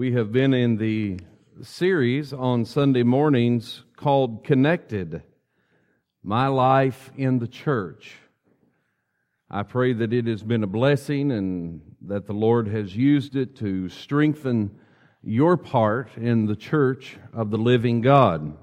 We have been in the series on Sunday mornings called Connected My Life in the Church. I pray that it has been a blessing and that the Lord has used it to strengthen your part in the church of the living God.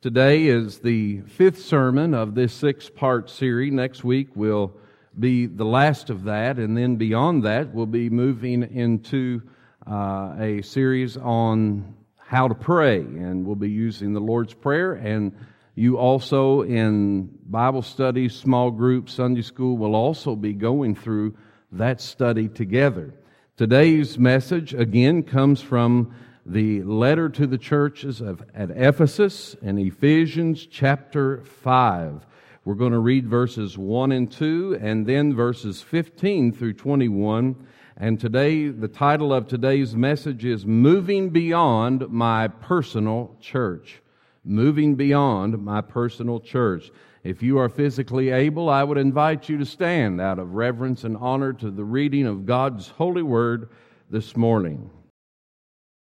Today is the fifth sermon of this six part series. Next week will be the last of that, and then beyond that, we'll be moving into uh, a series on how to pray, and we'll be using the Lord's Prayer. And you also, in Bible studies, small groups, Sunday school, will also be going through that study together. Today's message, again, comes from the letter to the churches of, at Ephesus in Ephesians chapter 5. We're going to read verses 1 and 2, and then verses 15 through 21 and today, the title of today's message is Moving Beyond My Personal Church. Moving Beyond My Personal Church. If you are physically able, I would invite you to stand out of reverence and honor to the reading of God's holy word this morning.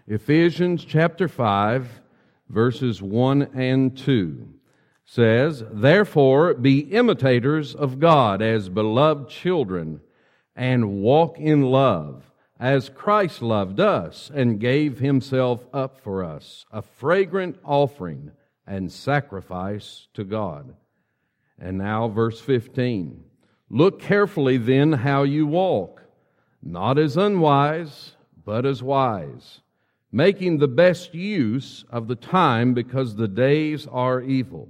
Ephesians chapter 5, verses 1 and 2 says, Therefore be imitators of God as beloved children and walk in love as Christ loved us and gave himself up for us, a fragrant offering and sacrifice to God. And now, verse 15. Look carefully then how you walk, not as unwise, but as wise, making the best use of the time because the days are evil.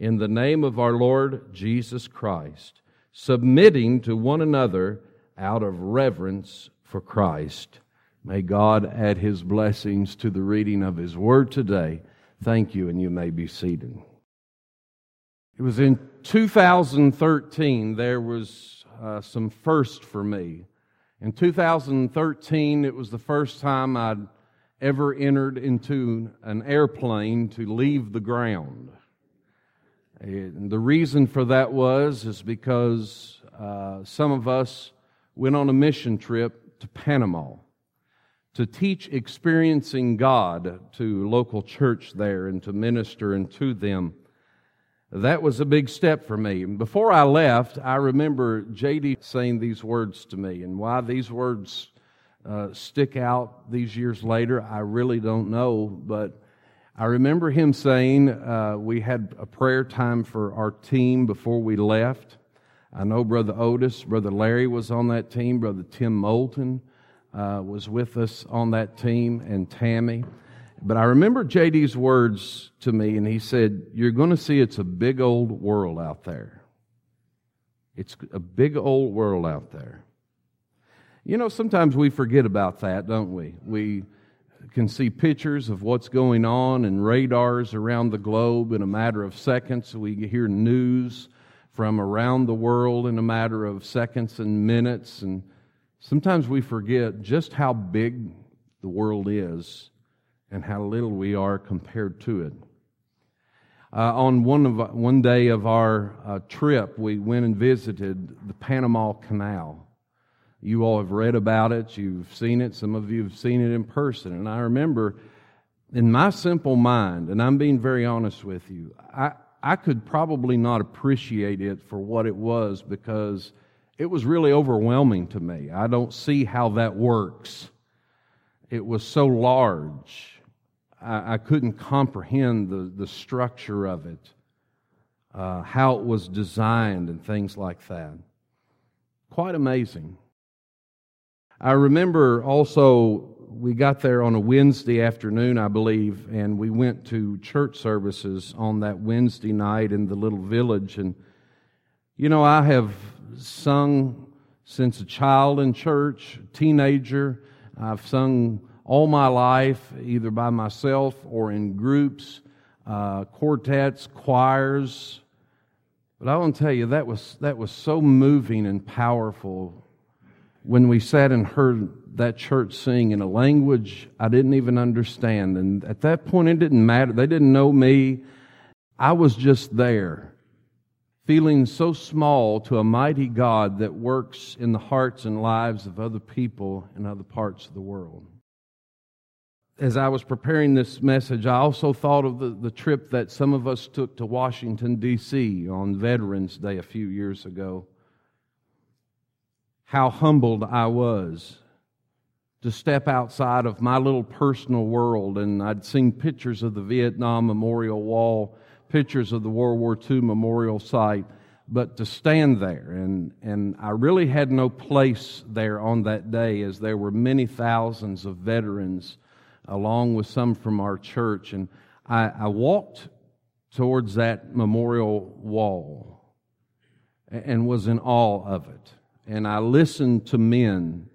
in the name of our Lord Jesus Christ, submitting to one another out of reverence for Christ. May God add his blessings to the reading of his word today. Thank you, and you may be seated. It was in 2013, there was uh, some first for me. In 2013, it was the first time I'd ever entered into an airplane to leave the ground. And the reason for that was is because uh, some of us went on a mission trip to Panama to teach experiencing God to local church there and to minister and to them. That was a big step for me. Before I left, I remember JD saying these words to me, and why these words uh, stick out these years later, I really don't know, but I remember him saying uh, we had a prayer time for our team before we left. I know Brother Otis, Brother Larry was on that team, Brother Tim Moulton uh, was with us on that team, and Tammy. But I remember JD's words to me, and he said, You're going to see it's a big old world out there. It's a big old world out there. You know, sometimes we forget about that, don't we? We can see pictures of what's going on and radars around the globe in a matter of seconds. We hear news from around the world in a matter of seconds and minutes. And sometimes we forget just how big the world is and how little we are compared to it. Uh, on one, of, one day of our uh, trip, we went and visited the Panama Canal. You all have read about it, you've seen it, some of you have seen it in person. And I remember in my simple mind, and I'm being very honest with you, I, I could probably not appreciate it for what it was because it was really overwhelming to me. I don't see how that works. It was so large. I, I couldn't comprehend the, the structure of it, uh, how it was designed, and things like that. Quite amazing. I remember also we got there on a Wednesday afternoon, I believe, and we went to church services on that Wednesday night in the little village. And, you know, I have sung since a child in church, teenager. I've sung all my life, either by myself or in groups, uh, quartets, choirs. But I want to tell you, that was, that was so moving and powerful when we sat and heard that church sing in a language I didn't even understand. And at that point, it didn't matter. They didn't know me. I was just there, feeling so small to a mighty God that works in the hearts and lives of other people in other parts of the world. As I was preparing this message, I also thought of the, the trip that some of us took to Washington, D.C. on Veterans Day a few years ago how humbled I was to step outside of my little personal world. And I'd seen pictures of the Vietnam Memorial Wall, pictures of the World War II Memorial Site, but to stand there. And, and I really had no place there on that day as there were many thousands of veterans along with some from our church. And I, I walked towards that memorial wall and was in awe of it and I listened to men,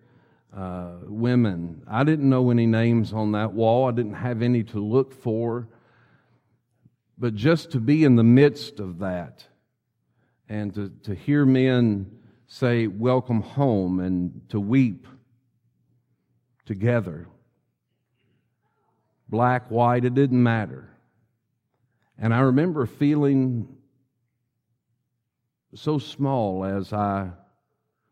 uh, women. I didn't know any names on that wall, I didn't have any to look for. But just to be in the midst of that and to, to hear men say, Welcome home, and to weep together. Black, white, it didn't matter. And I remember feeling so small as I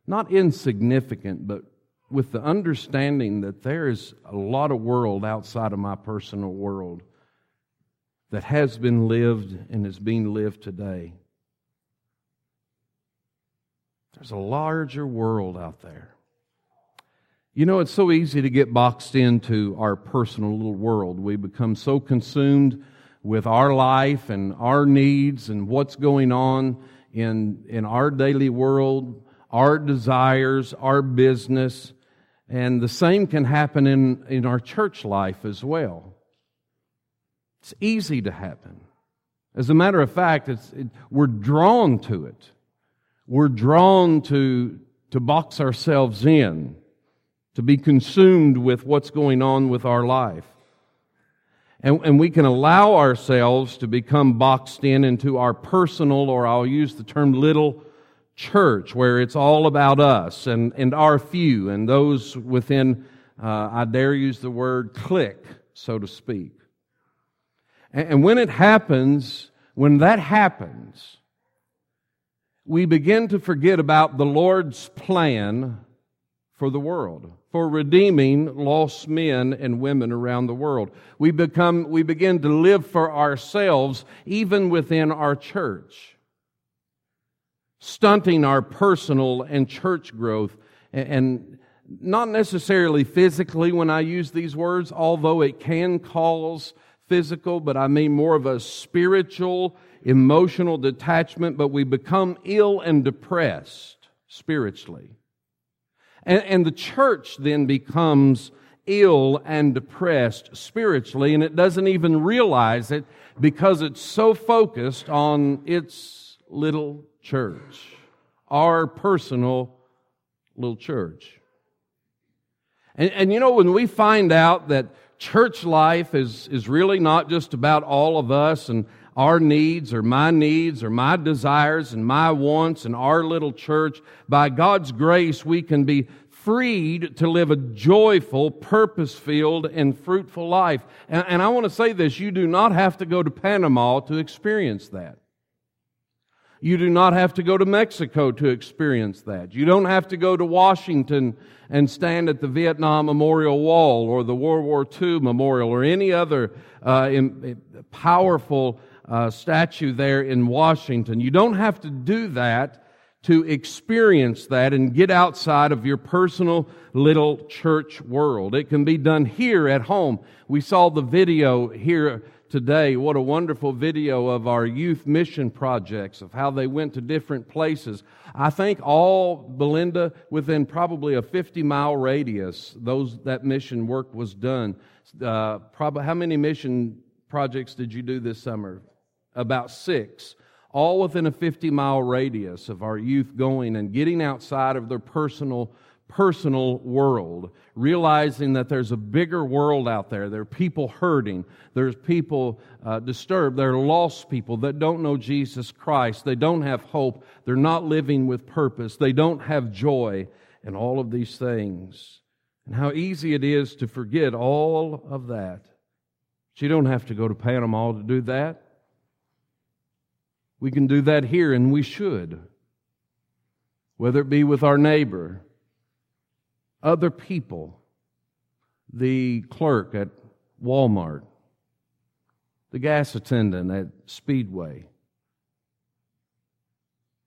not insignificant, but with the understanding that there is a lot of world outside of my personal world that has been lived and is being lived today. There's a larger world out there. You know, it's so easy to get boxed into our personal little world. We become so consumed with our life and our needs and what's going on in, in our daily world our desires, our business, and the same can happen in, in our church life as well. It's easy to happen. As a matter of fact, it, we're drawn to it. We're drawn to, to box ourselves in, to be consumed with what's going on with our life. And, and we can allow ourselves to become boxed in into our personal, or I'll use the term little church where it's all about us and, and our few and those within, uh, I dare use the word clique, so to speak. And, and when it happens, when that happens, we begin to forget about the Lord's plan for the world, for redeeming lost men and women around the world. We become, we begin to live for ourselves even within our church stunting our personal and church growth. And not necessarily physically when I use these words, although it can cause physical, but I mean more of a spiritual, emotional detachment, but we become ill and depressed spiritually. And, and the church then becomes ill and depressed spiritually, and it doesn't even realize it because it's so focused on its little church, our personal little church. And, and you know, when we find out that church life is, is really not just about all of us and our needs or my needs or my desires and my wants and our little church, by God's grace, we can be freed to live a joyful, purpose filled, and fruitful life. And, and I want to say this you do not have to go to Panama to experience that. You do not have to go to Mexico to experience that. You don't have to go to Washington and stand at the Vietnam Memorial Wall or the World War II Memorial or any other uh, in, powerful uh, statue there in Washington. You don't have to do that to experience that and get outside of your personal little church world. It can be done here at home. We saw the video here today. What a wonderful video of our youth mission projects, of how they went to different places. I think all, Belinda, within probably a 50 mile radius, those, that mission work was done. Uh, how many mission projects did you do this summer? About six. All within a 50 mile radius of our youth going and getting outside of their personal personal world, realizing that there's a bigger world out there. There are people hurting. There's people uh, disturbed. There are lost people that don't know Jesus Christ. They don't have hope. They're not living with purpose. They don't have joy, and all of these things. And how easy it is to forget all of that. But you don't have to go to Panama to do that. We can do that here, and we should. Whether it be with our neighbor, other people, the clerk at Walmart, the gas attendant at Speedway,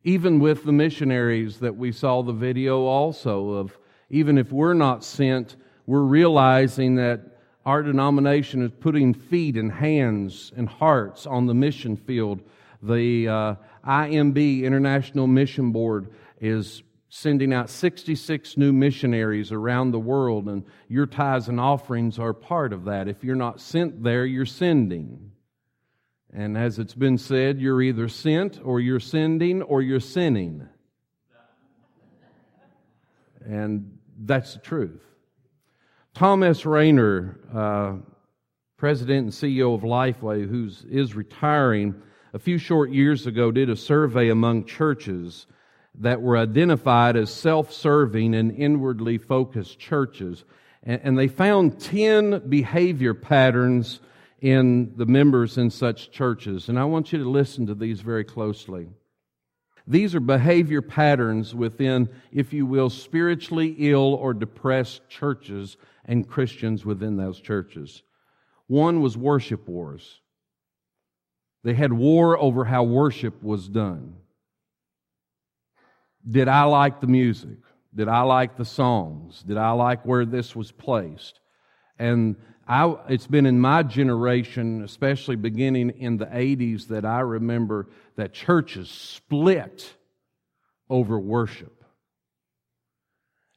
even with the missionaries that we saw the video also of, even if we're not sent, we're realizing that our denomination is putting feet and hands and hearts on the mission field. The uh, IMB, International Mission Board, is sending out 66 new missionaries around the world, and your tithes and offerings are part of that. If you're not sent there, you're sending. And as it's been said, you're either sent or you're sending or you're sinning. And that's the truth. Thomas Rainer, uh, president and CEO of Lifeway, who is retiring, a few short years ago did a survey among churches that were identified as self serving and inwardly focused churches. And they found 10 behavior patterns in the members in such churches. And I want you to listen to these very closely. These are behavior patterns within, if you will, spiritually ill or depressed churches and Christians within those churches. One was worship wars. They had war over how worship was done. Did I like the music? Did I like the songs? Did I like where this was placed? And I, it's been in my generation, especially beginning in the 80s, that I remember that churches split over worship.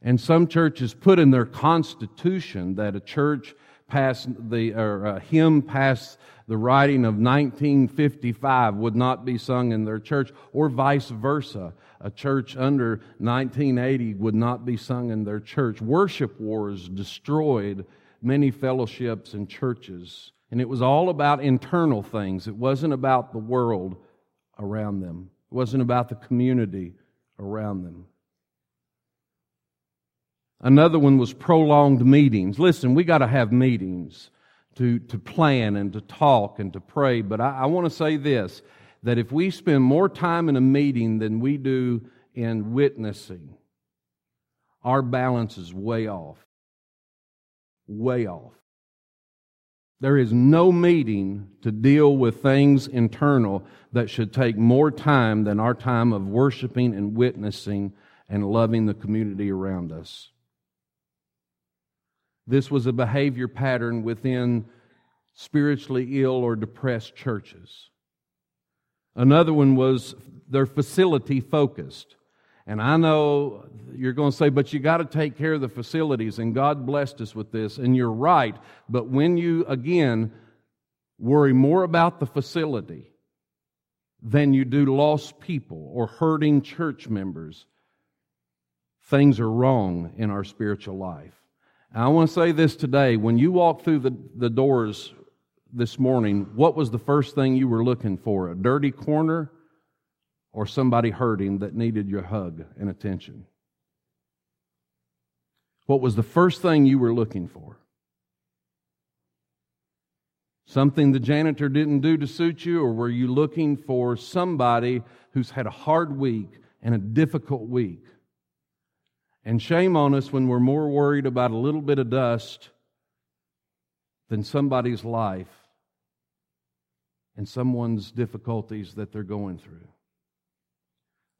And some churches put in their constitution that a church passed the, or a hymn past the writing of 1955 would not be sung in their church, or vice versa a church under 1980 would not be sung in their church. Worship wars destroyed many fellowships and churches. And it was all about internal things. It wasn't about the world around them, it wasn't about the community around them. Another one was prolonged meetings. Listen, we got to have meetings to, to plan and to talk and to pray. But I, I want to say this that if we spend more time in a meeting than we do in witnessing, our balance is way off. Way off. There is no meeting to deal with things internal that should take more time than our time of worshiping and witnessing and loving the community around us. This was a behavior pattern within spiritually ill or depressed churches. Another one was they're facility focused. And I know you're going to say, but you got to take care of the facilities, and God blessed us with this, and you're right. But when you, again, worry more about the facility than you do lost people or hurting church members, things are wrong in our spiritual life. I want to say this today when you walk through the, the doors this morning, what was the first thing you were looking for? A dirty corner or somebody hurting that needed your hug and attention? What was the first thing you were looking for? Something the janitor didn't do to suit you, or were you looking for somebody who's had a hard week and a difficult week? And shame on us when we're more worried about a little bit of dust than somebody's life and someone's difficulties that they're going through.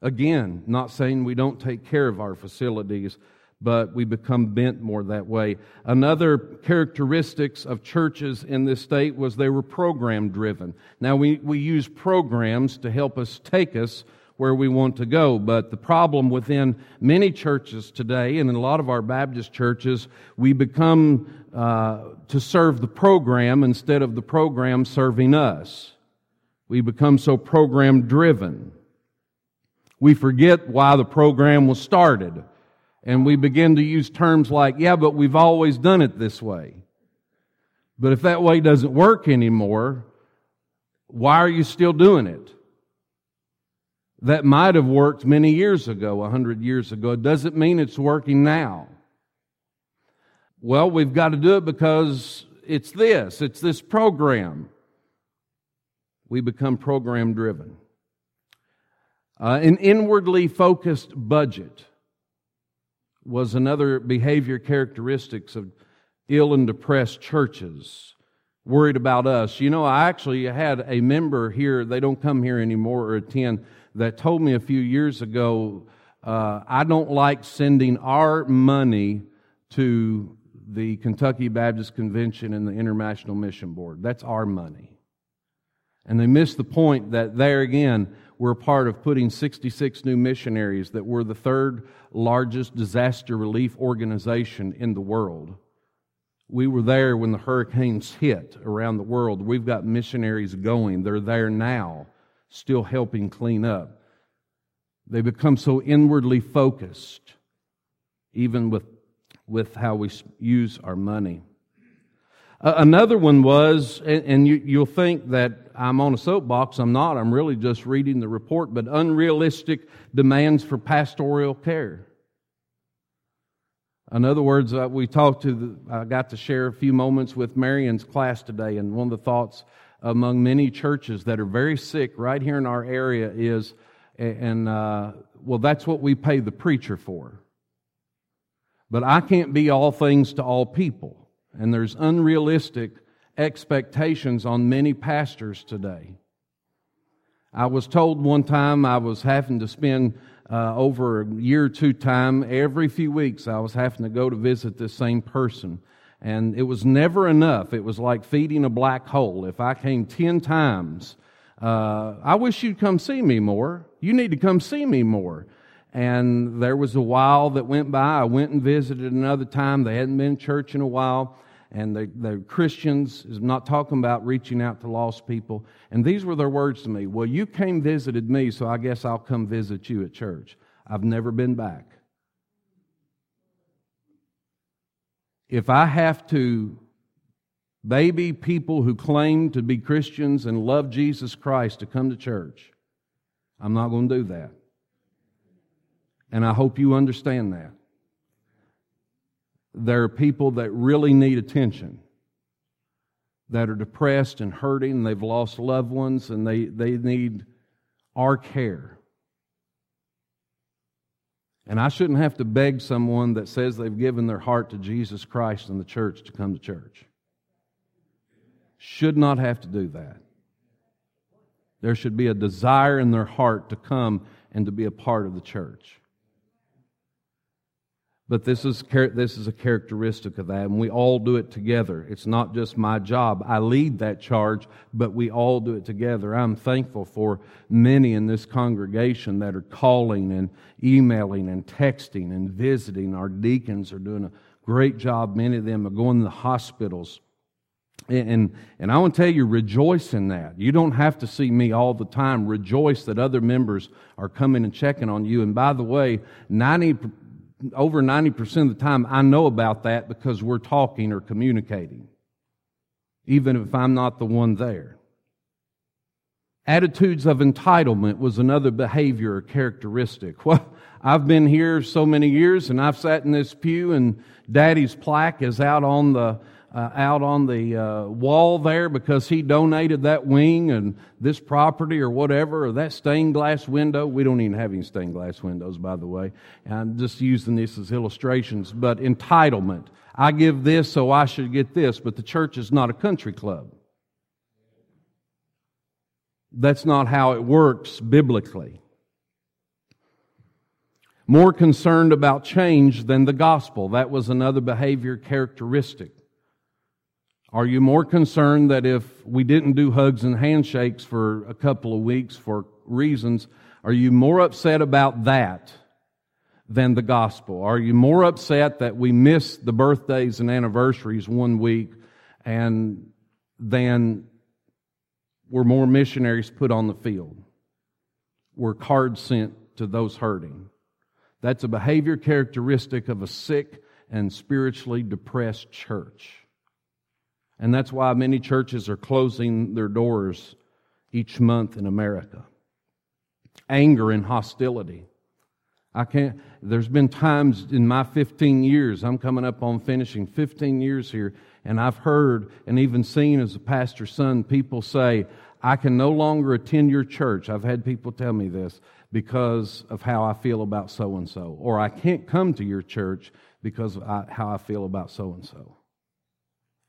Again, not saying we don't take care of our facilities, but we become bent more that way. Another characteristics of churches in this state was they were program driven. Now we, we use programs to help us take us where we want to go. But the problem within many churches today, and in a lot of our Baptist churches, we become uh, to serve the program instead of the program serving us. We become so program driven. We forget why the program was started And we begin to use terms like, yeah, but we've always done it this way. But if that way doesn't work anymore, why are you still doing it? That might have worked many years ago, a hundred years ago. Doesn't mean it's working now. Well, we've got to do it because it's this, it's this program. We become program driven. Uh, an inwardly focused budget was another behavior characteristics of ill and depressed churches worried about us. You know, I actually had a member here, they don't come here anymore or attend, that told me a few years ago, uh, I don't like sending our money to the Kentucky Baptist Convention and the International Mission Board. That's our money. And they missed the point that there again, we're part of putting 66 new missionaries that we're the third largest disaster relief organization in the world. We were there when the hurricanes hit around the world. We've got missionaries going. They're there now, still helping clean up. They become so inwardly focused, even with, with how we use our money. Uh, another one was, and, and you, you'll think that I'm on a soapbox. I'm not. I'm really just reading the report, but unrealistic demands for pastoral care. In other words, uh, we talked to, the, I got to share a few moments with Marion's class today, and one of the thoughts among many churches that are very sick right here in our area is, and uh, well, that's what we pay the preacher for. But I can't be all things to all people, and there's unrealistic expectations on many pastors today. I was told one time I was having to spend uh, over a year or two time, every few weeks, I was having to go to visit this same person. And it was never enough. It was like feeding a black hole. If I came 10 times, uh, I wish you'd come see me more. You need to come see me more. And there was a while that went by. I went and visited another time. They hadn't been in church in a while and the, the Christians is not talking about reaching out to lost people. And these were their words to me. Well, you came visited me, so I guess I'll come visit you at church. I've never been back. If I have to baby people who claim to be Christians and love Jesus Christ to come to church, I'm not going to do that. And I hope you understand that there are people that really need attention, that are depressed and hurting, they've lost loved ones, and they, they need our care. And I shouldn't have to beg someone that says they've given their heart to Jesus Christ and the church to come to church. Should not have to do that. There should be a desire in their heart to come and to be a part of the church. But this is, this is a characteristic of that, and we all do it together. It's not just my job. I lead that charge, but we all do it together. I'm thankful for many in this congregation that are calling and emailing and texting and visiting. Our deacons are doing a great job. Many of them are going to the hospitals. And, and I want to tell you, rejoice in that. You don't have to see me all the time. Rejoice that other members are coming and checking on you. And by the way, 90 over 90% of the time, I know about that because we're talking or communicating, even if I'm not the one there. Attitudes of entitlement was another behavior or characteristic. Well, I've been here so many years and I've sat in this pew and daddy's plaque is out on the uh, out on the uh, wall there because he donated that wing and this property or whatever, or that stained glass window. We don't even have any stained glass windows, by the way. I'm just using this as illustrations. But entitlement. I give this, so I should get this. But the church is not a country club. That's not how it works biblically. More concerned about change than the gospel. That was another behavior characteristic. Are you more concerned that if we didn't do hugs and handshakes for a couple of weeks for reasons, are you more upset about that than the gospel? Are you more upset that we missed the birthdays and anniversaries one week and then were more missionaries put on the field? Were cards sent to those hurting? That's a behavior characteristic of a sick and spiritually depressed church. And that's why many churches are closing their doors each month in America. Anger and hostility. I can't, there's been times in my 15 years, I'm coming up on finishing 15 years here, and I've heard and even seen as a pastor's son people say, I can no longer attend your church. I've had people tell me this because of how I feel about so and so. Or I can't come to your church because of uh, how I feel about so and so.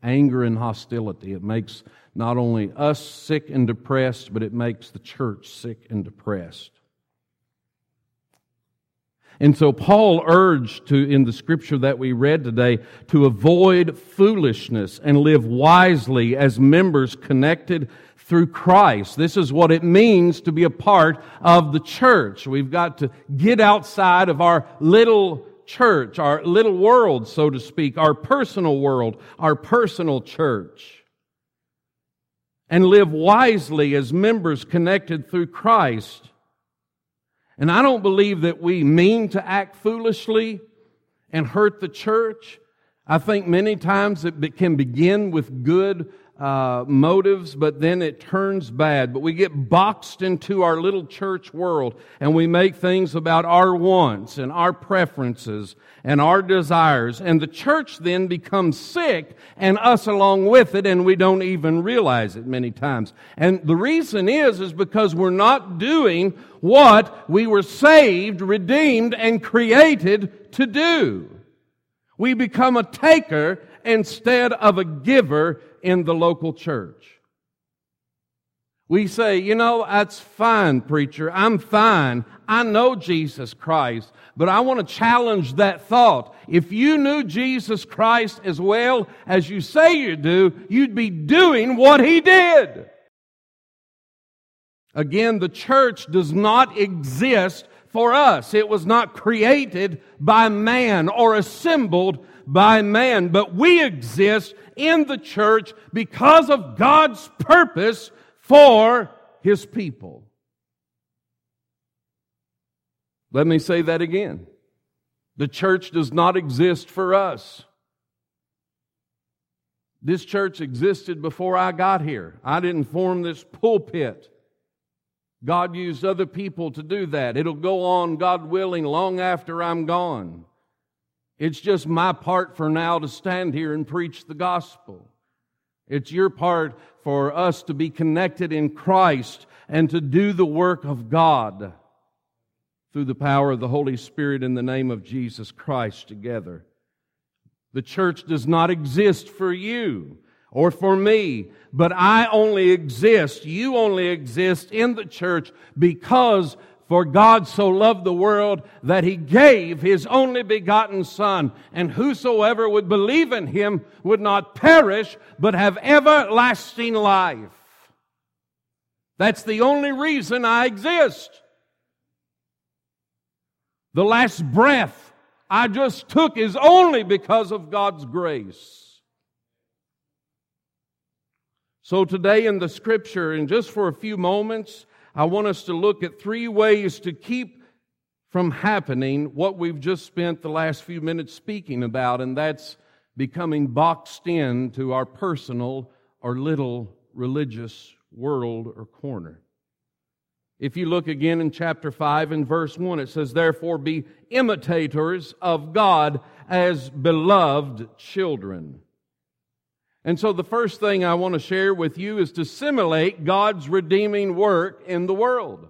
Anger and hostility. It makes not only us sick and depressed, but it makes the church sick and depressed. And so Paul urged to, in the scripture that we read today, to avoid foolishness and live wisely as members connected through Christ. This is what it means to be a part of the church. We've got to get outside of our little church, our little world, so to speak, our personal world, our personal church. And live wisely as members connected through Christ. And I don't believe that we mean to act foolishly and hurt the church. I think many times it can begin with good uh, motives, but then it turns bad. But we get boxed into our little church world and we make things about our wants and our preferences and our desires. And the church then becomes sick and us along with it and we don't even realize it many times. And the reason is, is because we're not doing what we were saved, redeemed, and created to do. We become a taker instead of a giver in the local church. We say, you know, that's fine, preacher. I'm fine. I know Jesus Christ. But I want to challenge that thought. If you knew Jesus Christ as well as you say you do, you'd be doing what he did. Again, the church does not exist for us. It was not created by man or assembled by man, but we exist in the church because of God's purpose for His people. Let me say that again. The church does not exist for us. This church existed before I got here. I didn't form this pulpit. God used other people to do that. It'll go on, God willing, long after I'm gone. It's just my part for now to stand here and preach the gospel. It's your part for us to be connected in Christ and to do the work of God through the power of the Holy Spirit in the name of Jesus Christ together. The church does not exist for you or for me, but I only exist, you only exist in the church because for God so loved the world that he gave his only begotten Son, and whosoever would believe in him would not perish, but have everlasting life. That's the only reason I exist. The last breath I just took is only because of God's grace. So today in the scripture, and just for a few moments, I want us to look at three ways to keep from happening what we've just spent the last few minutes speaking about, and that's becoming boxed in to our personal or little religious world or corner. If you look again in chapter 5 and verse 1, it says, Therefore be imitators of God as beloved children. And so the first thing I want to share with you is to simulate God's redeeming work in the world.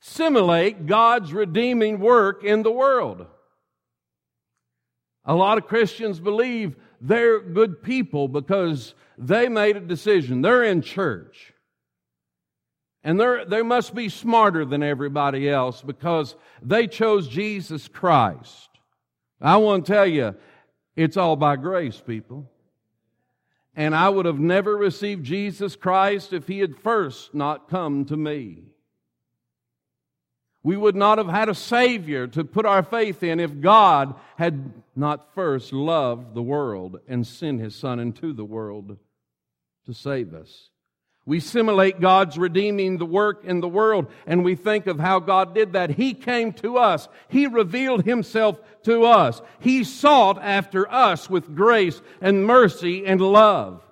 Simulate God's redeeming work in the world. A lot of Christians believe they're good people because they made a decision. They're in church. And they're, they must be smarter than everybody else because they chose Jesus Christ. I want to tell you, it's all by grace, people. And I would have never received Jesus Christ if He had first not come to me. We would not have had a Savior to put our faith in if God had not first loved the world and sent His Son into the world to save us. We simulate God's redeeming the work in the world and we think of how God did that. He came to us. He revealed Himself to us. He sought after us with grace and mercy and love.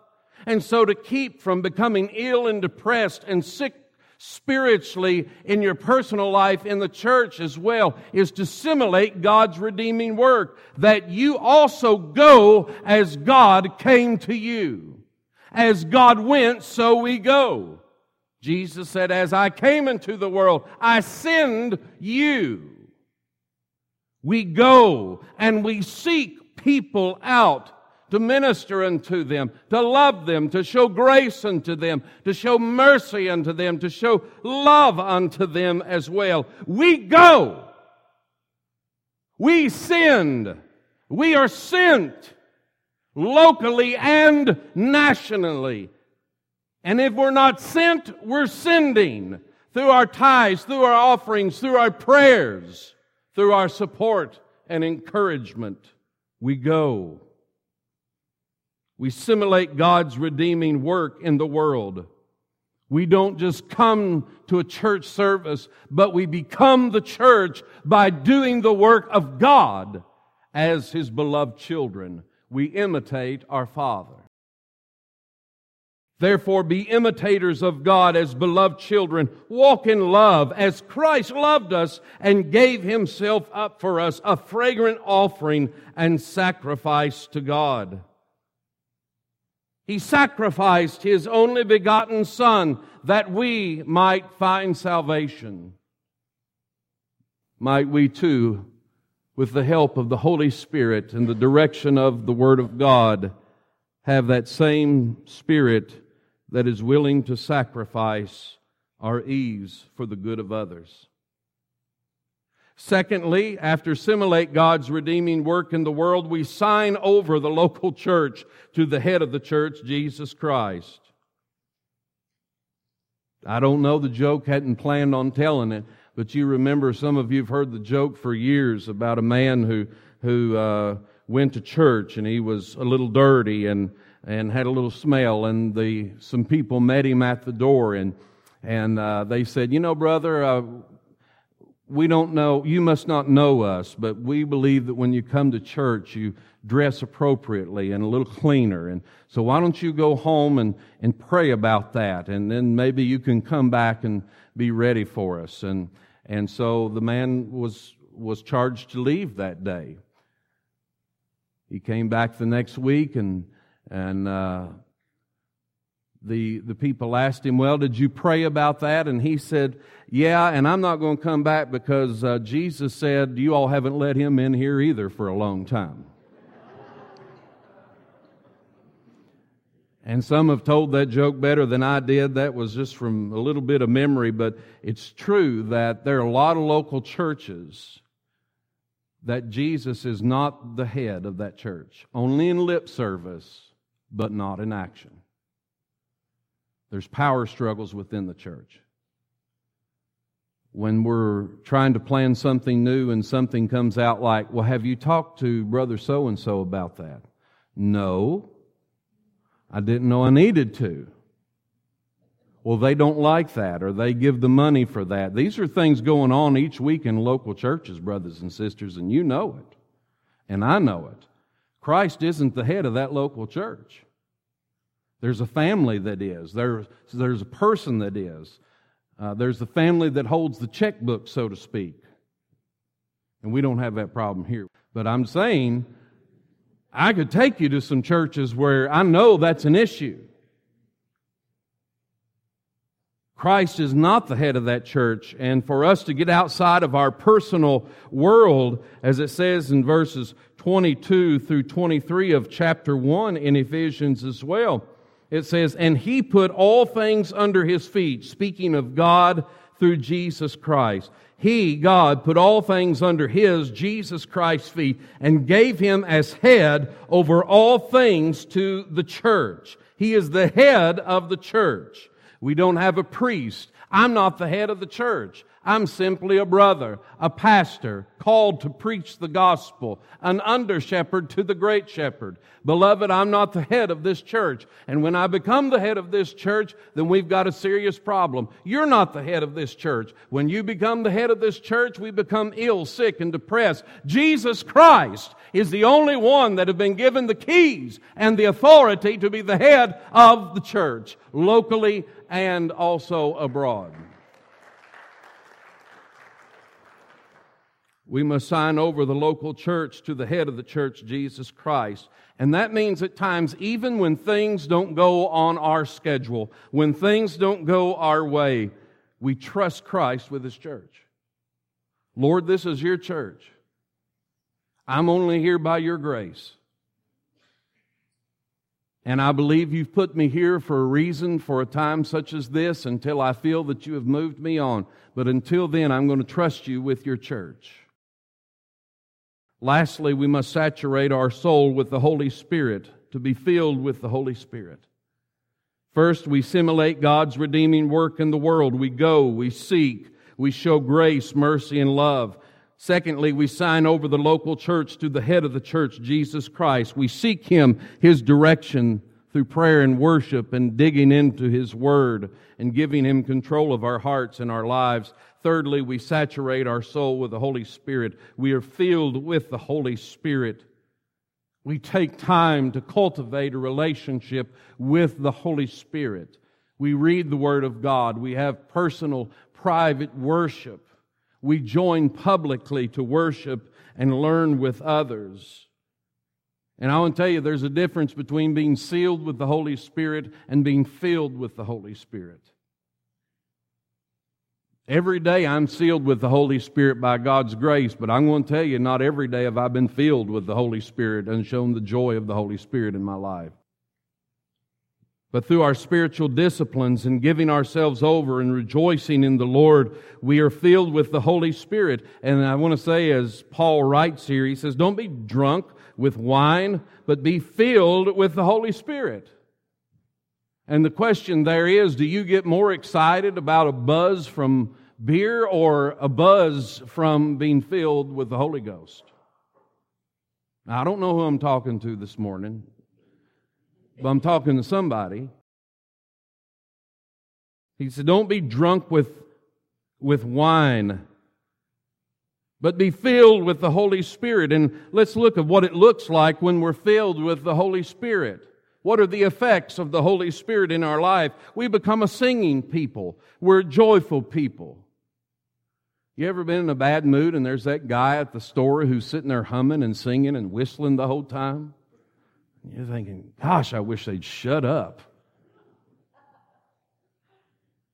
And so to keep from becoming ill and depressed and sick spiritually in your personal life in the church as well is to simulate God's redeeming work. That you also go as God came to you. As God went, so we go. Jesus said, As I came into the world, I send you. We go and we seek people out to minister unto them, to love them, to show grace unto them, to show mercy unto them, to show love unto them as well. We go. We send. We are sent locally and nationally. And if we're not sent, we're sending through our tithes, through our offerings, through our prayers, through our support and encouragement. We go. We simulate God's redeeming work in the world. We don't just come to a church service, but we become the church by doing the work of God as His beloved children we imitate our Father. Therefore, be imitators of God as beloved children. Walk in love as Christ loved us and gave himself up for us, a fragrant offering and sacrifice to God. He sacrificed his only begotten Son that we might find salvation. Might we too with the help of the Holy Spirit and the direction of the Word of God, have that same Spirit that is willing to sacrifice our ease for the good of others. Secondly, after simulate God's redeeming work in the world, we sign over the local church to the head of the church, Jesus Christ. I don't know the joke, hadn't planned on telling it, but you remember some of you have heard the joke for years about a man who who uh, went to church and he was a little dirty and and had a little smell. And the some people met him at the door and and uh, they said, you know, brother, uh, we don't know. You must not know us, but we believe that when you come to church, you dress appropriately and a little cleaner. And so why don't you go home and, and pray about that? And then maybe you can come back and be ready for us. And, and so the man was, was charged to leave that day. He came back the next week and, and, uh, the, the people asked him, Well, did you pray about that? And he said, Yeah, and I'm not going to come back because uh, Jesus said, You all haven't let him in here either for a long time. And some have told that joke better than I did. That was just from a little bit of memory, but it's true that there are a lot of local churches that Jesus is not the head of that church, only in lip service, but not in action. There's power struggles within the church. When we're trying to plan something new and something comes out like, well, have you talked to brother so and so about that? No. I didn't know I needed to. Well, they don't like that or they give the money for that. These are things going on each week in local churches, brothers and sisters, and you know it. And I know it. Christ isn't the head of that local church. There's a family that is. There's, there's a person that is. Uh, there's the family that holds the checkbook, so to speak. And we don't have that problem here. But I'm saying I could take you to some churches where I know that's an issue. Christ is not the head of that church. And for us to get outside of our personal world, as it says in verses 22 through 23 of chapter 1 in Ephesians as well, it says, And he put all things under his feet, speaking of God through Jesus Christ. He, God, put all things under His, Jesus Christ's feet, and gave Him as head over all things to the church. He is the head of the church. We don't have a priest. I'm not the head of the church. I'm simply a brother, a pastor, called to preach the gospel, an under shepherd to the great shepherd. Beloved, I'm not the head of this church. And when I become the head of this church, then we've got a serious problem. You're not the head of this church. When you become the head of this church, we become ill, sick, and depressed. Jesus Christ is the only one that have been given the keys and the authority to be the head of the church, locally and also abroad. We must sign over the local church to the head of the church, Jesus Christ. And that means at times, even when things don't go on our schedule, when things don't go our way, we trust Christ with His church. Lord, this is your church. I'm only here by your grace. And I believe you've put me here for a reason, for a time such as this, until I feel that you have moved me on. But until then, I'm going to trust you with your church. Lastly, we must saturate our soul with the Holy Spirit to be filled with the Holy Spirit. First, we simulate God's redeeming work in the world. We go, we seek, we show grace, mercy, and love. Secondly, we sign over the local church to the head of the church, Jesus Christ. We seek Him, His direction through prayer and worship and digging into His Word and giving Him control of our hearts and our lives. Thirdly, we saturate our soul with the Holy Spirit. We are filled with the Holy Spirit. We take time to cultivate a relationship with the Holy Spirit. We read the Word of God. We have personal, private worship. We join publicly to worship and learn with others. And I want to tell you, there's a difference between being sealed with the Holy Spirit and being filled with the Holy Spirit. Every day I'm sealed with the Holy Spirit by God's grace, but I'm going to tell you, not every day have I been filled with the Holy Spirit and shown the joy of the Holy Spirit in my life. But through our spiritual disciplines and giving ourselves over and rejoicing in the Lord, we are filled with the Holy Spirit. And I want to say, as Paul writes here, he says, Don't be drunk with wine, but be filled with the Holy Spirit. And the question there is do you get more excited about a buzz from beer or a buzz from being filled with the Holy Ghost? Now, I don't know who I'm talking to this morning, but I'm talking to somebody. He said, Don't be drunk with, with wine, but be filled with the Holy Spirit. And let's look at what it looks like when we're filled with the Holy Spirit. What are the effects of the Holy Spirit in our life? We become a singing people. We're joyful people. You ever been in a bad mood and there's that guy at the store who's sitting there humming and singing and whistling the whole time? You're thinking, gosh, I wish they'd shut up.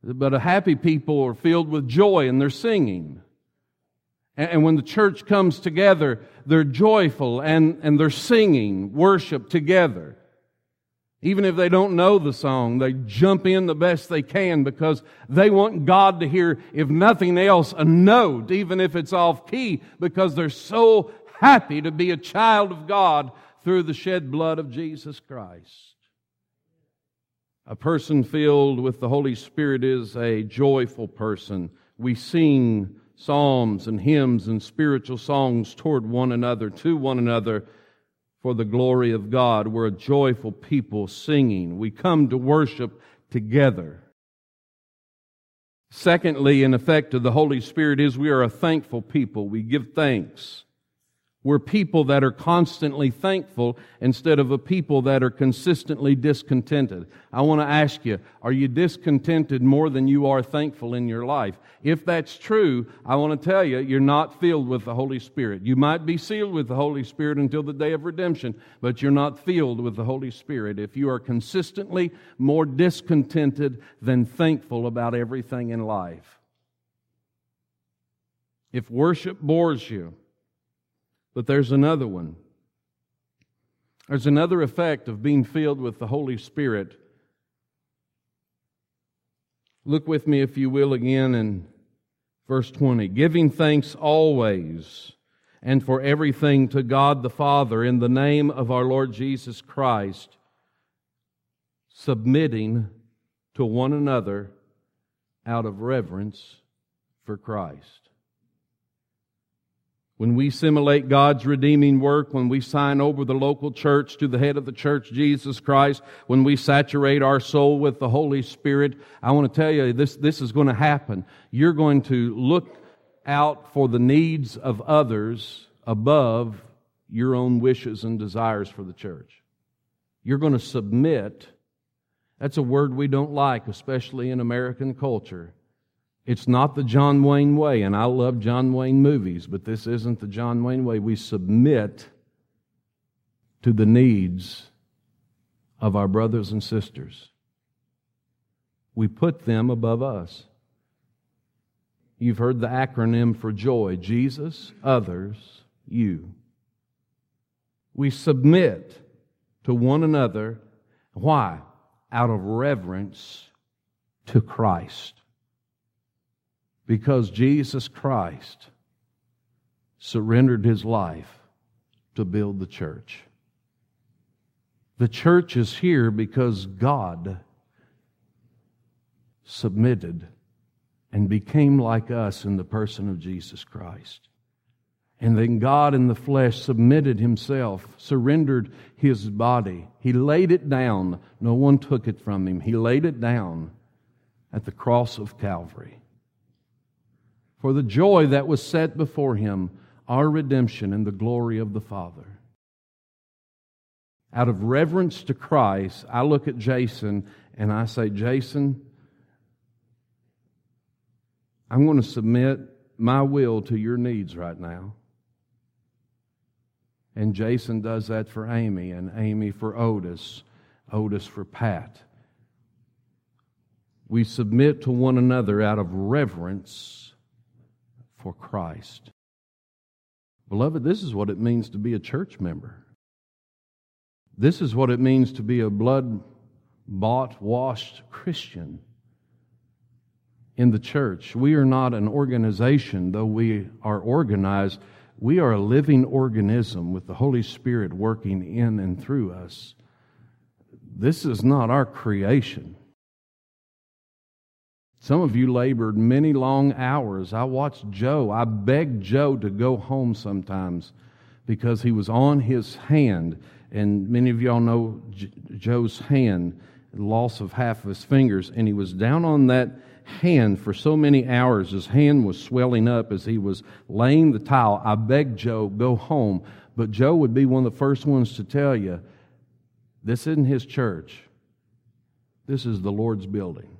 But a happy people are filled with joy and they're singing. And when the church comes together, they're joyful and, and they're singing worship together. Even if they don't know the song, they jump in the best they can because they want God to hear, if nothing else, a note, even if it's off key, because they're so happy to be a child of God through the shed blood of Jesus Christ. A person filled with the Holy Spirit is a joyful person. We sing psalms and hymns and spiritual songs toward one another, to one another for the glory of God. We're a joyful people singing. We come to worship together. Secondly, an effect of the Holy Spirit is we are a thankful people. We give thanks. We're people that are constantly thankful instead of a people that are consistently discontented. I want to ask you, are you discontented more than you are thankful in your life? If that's true, I want to tell you, you're not filled with the Holy Spirit. You might be sealed with the Holy Spirit until the day of redemption, but you're not filled with the Holy Spirit if you are consistently more discontented than thankful about everything in life. If worship bores you, but there's another one. There's another effect of being filled with the Holy Spirit. Look with me, if you will, again in verse 20. Giving thanks always and for everything to God the Father in the name of our Lord Jesus Christ, submitting to one another out of reverence for Christ. When we simulate God's redeeming work, when we sign over the local church to the head of the church, Jesus Christ, when we saturate our soul with the Holy Spirit, I want to tell you this, this is going to happen. You're going to look out for the needs of others above your own wishes and desires for the church. You're going to submit. That's a word we don't like, especially in American culture. It's not the John Wayne way, and I love John Wayne movies, but this isn't the John Wayne way. We submit to the needs of our brothers and sisters. We put them above us. You've heard the acronym for joy Jesus, others, you. We submit to one another. Why? Out of reverence to Christ. Because Jesus Christ surrendered his life to build the church. The church is here because God submitted and became like us in the person of Jesus Christ. And then God in the flesh submitted himself, surrendered his body. He laid it down. No one took it from him. He laid it down at the cross of Calvary. For the joy that was set before him, our redemption and the glory of the Father. Out of reverence to Christ, I look at Jason and I say, Jason, I'm going to submit my will to your needs right now. And Jason does that for Amy, and Amy for Otis, Otis for Pat. We submit to one another out of reverence for Christ. Beloved, this is what it means to be a church member. This is what it means to be a blood bought, washed Christian in the church. We are not an organization, though we are organized. We are a living organism with the Holy Spirit working in and through us. This is not our creation. Some of you labored many long hours. I watched Joe. I begged Joe to go home sometimes because he was on his hand. And many of y'all know J- Joe's hand, loss of half of his fingers. And he was down on that hand for so many hours. His hand was swelling up as he was laying the tile. I begged Joe, go home. But Joe would be one of the first ones to tell you this isn't his church, this is the Lord's building.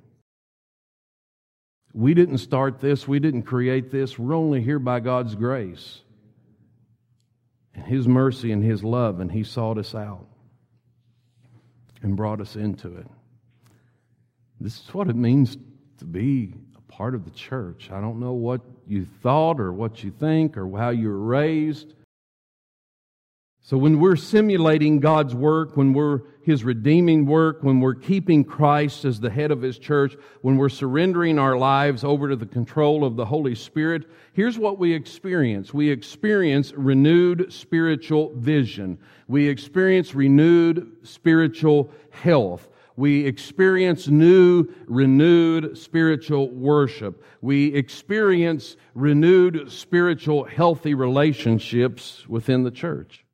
We didn't start this, we didn't create this. We're only here by God's grace and His mercy and His love, and He sought us out and brought us into it. This is what it means to be a part of the church. I don't know what you thought or what you think or how you were raised. So when we're simulating God's work, when we're His redeeming work, when we're keeping Christ as the head of His church, when we're surrendering our lives over to the control of the Holy Spirit, here's what we experience. We experience renewed spiritual vision. We experience renewed spiritual health. We experience new, renewed spiritual worship. We experience renewed spiritual, healthy relationships within the church.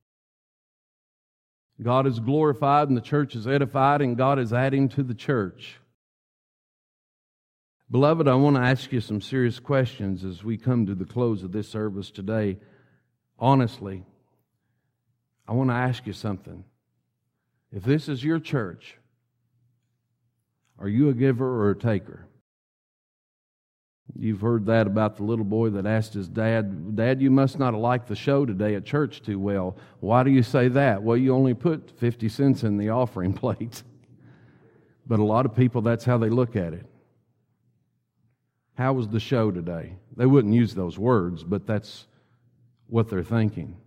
God is glorified and the church is edified, and God is adding to the church. Beloved, I want to ask you some serious questions as we come to the close of this service today. Honestly, I want to ask you something. If this is your church, are you a giver or a taker? You've heard that about the little boy that asked his dad, Dad, you must not have liked the show today at church too well. Why do you say that? Well, you only put 50 cents in the offering plate. But a lot of people, that's how they look at it. How was the show today? They wouldn't use those words, but that's what they're thinking.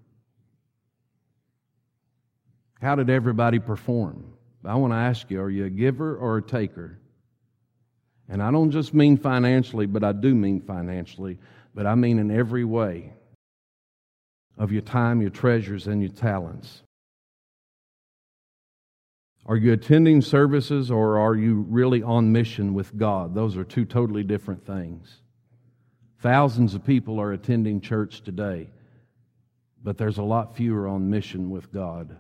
How did everybody perform? I want to ask you are you a giver or a taker? And I don't just mean financially, but I do mean financially, but I mean in every way of your time, your treasures, and your talents. Are you attending services or are you really on mission with God? Those are two totally different things. Thousands of people are attending church today, but there's a lot fewer on mission with God,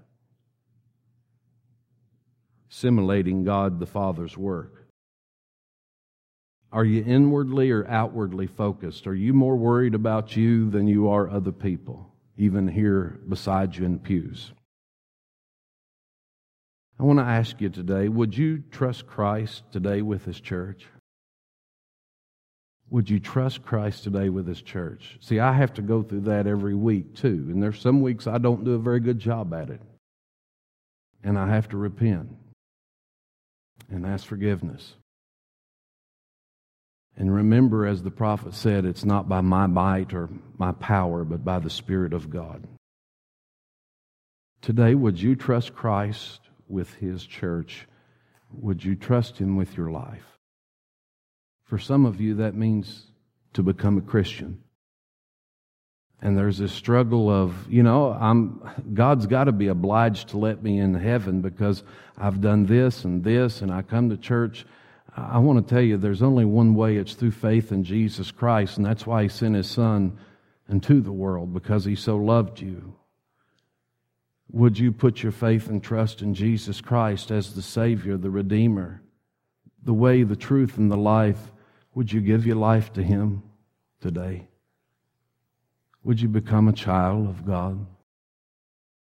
simulating God the Father's work. Are you inwardly or outwardly focused? Are you more worried about you than you are other people, even here beside you in pews? I want to ask you today would you trust Christ today with His church? Would you trust Christ today with His church? See, I have to go through that every week too, and there's some weeks I don't do a very good job at it. And I have to repent and ask forgiveness. And remember, as the prophet said, it's not by my might or my power, but by the Spirit of God. Today, would you trust Christ with His church? Would you trust Him with your life? For some of you, that means to become a Christian. And there's this struggle of, you know, I'm, God's got to be obliged to let me in heaven because I've done this and this, and I come to church I want to tell you there's only one way it's through faith in Jesus Christ, and that's why He sent His Son into the world because He so loved you. Would you put your faith and trust in Jesus Christ as the Savior, the Redeemer, the way, the truth, and the life? Would you give your life to Him today? Would you become a child of God?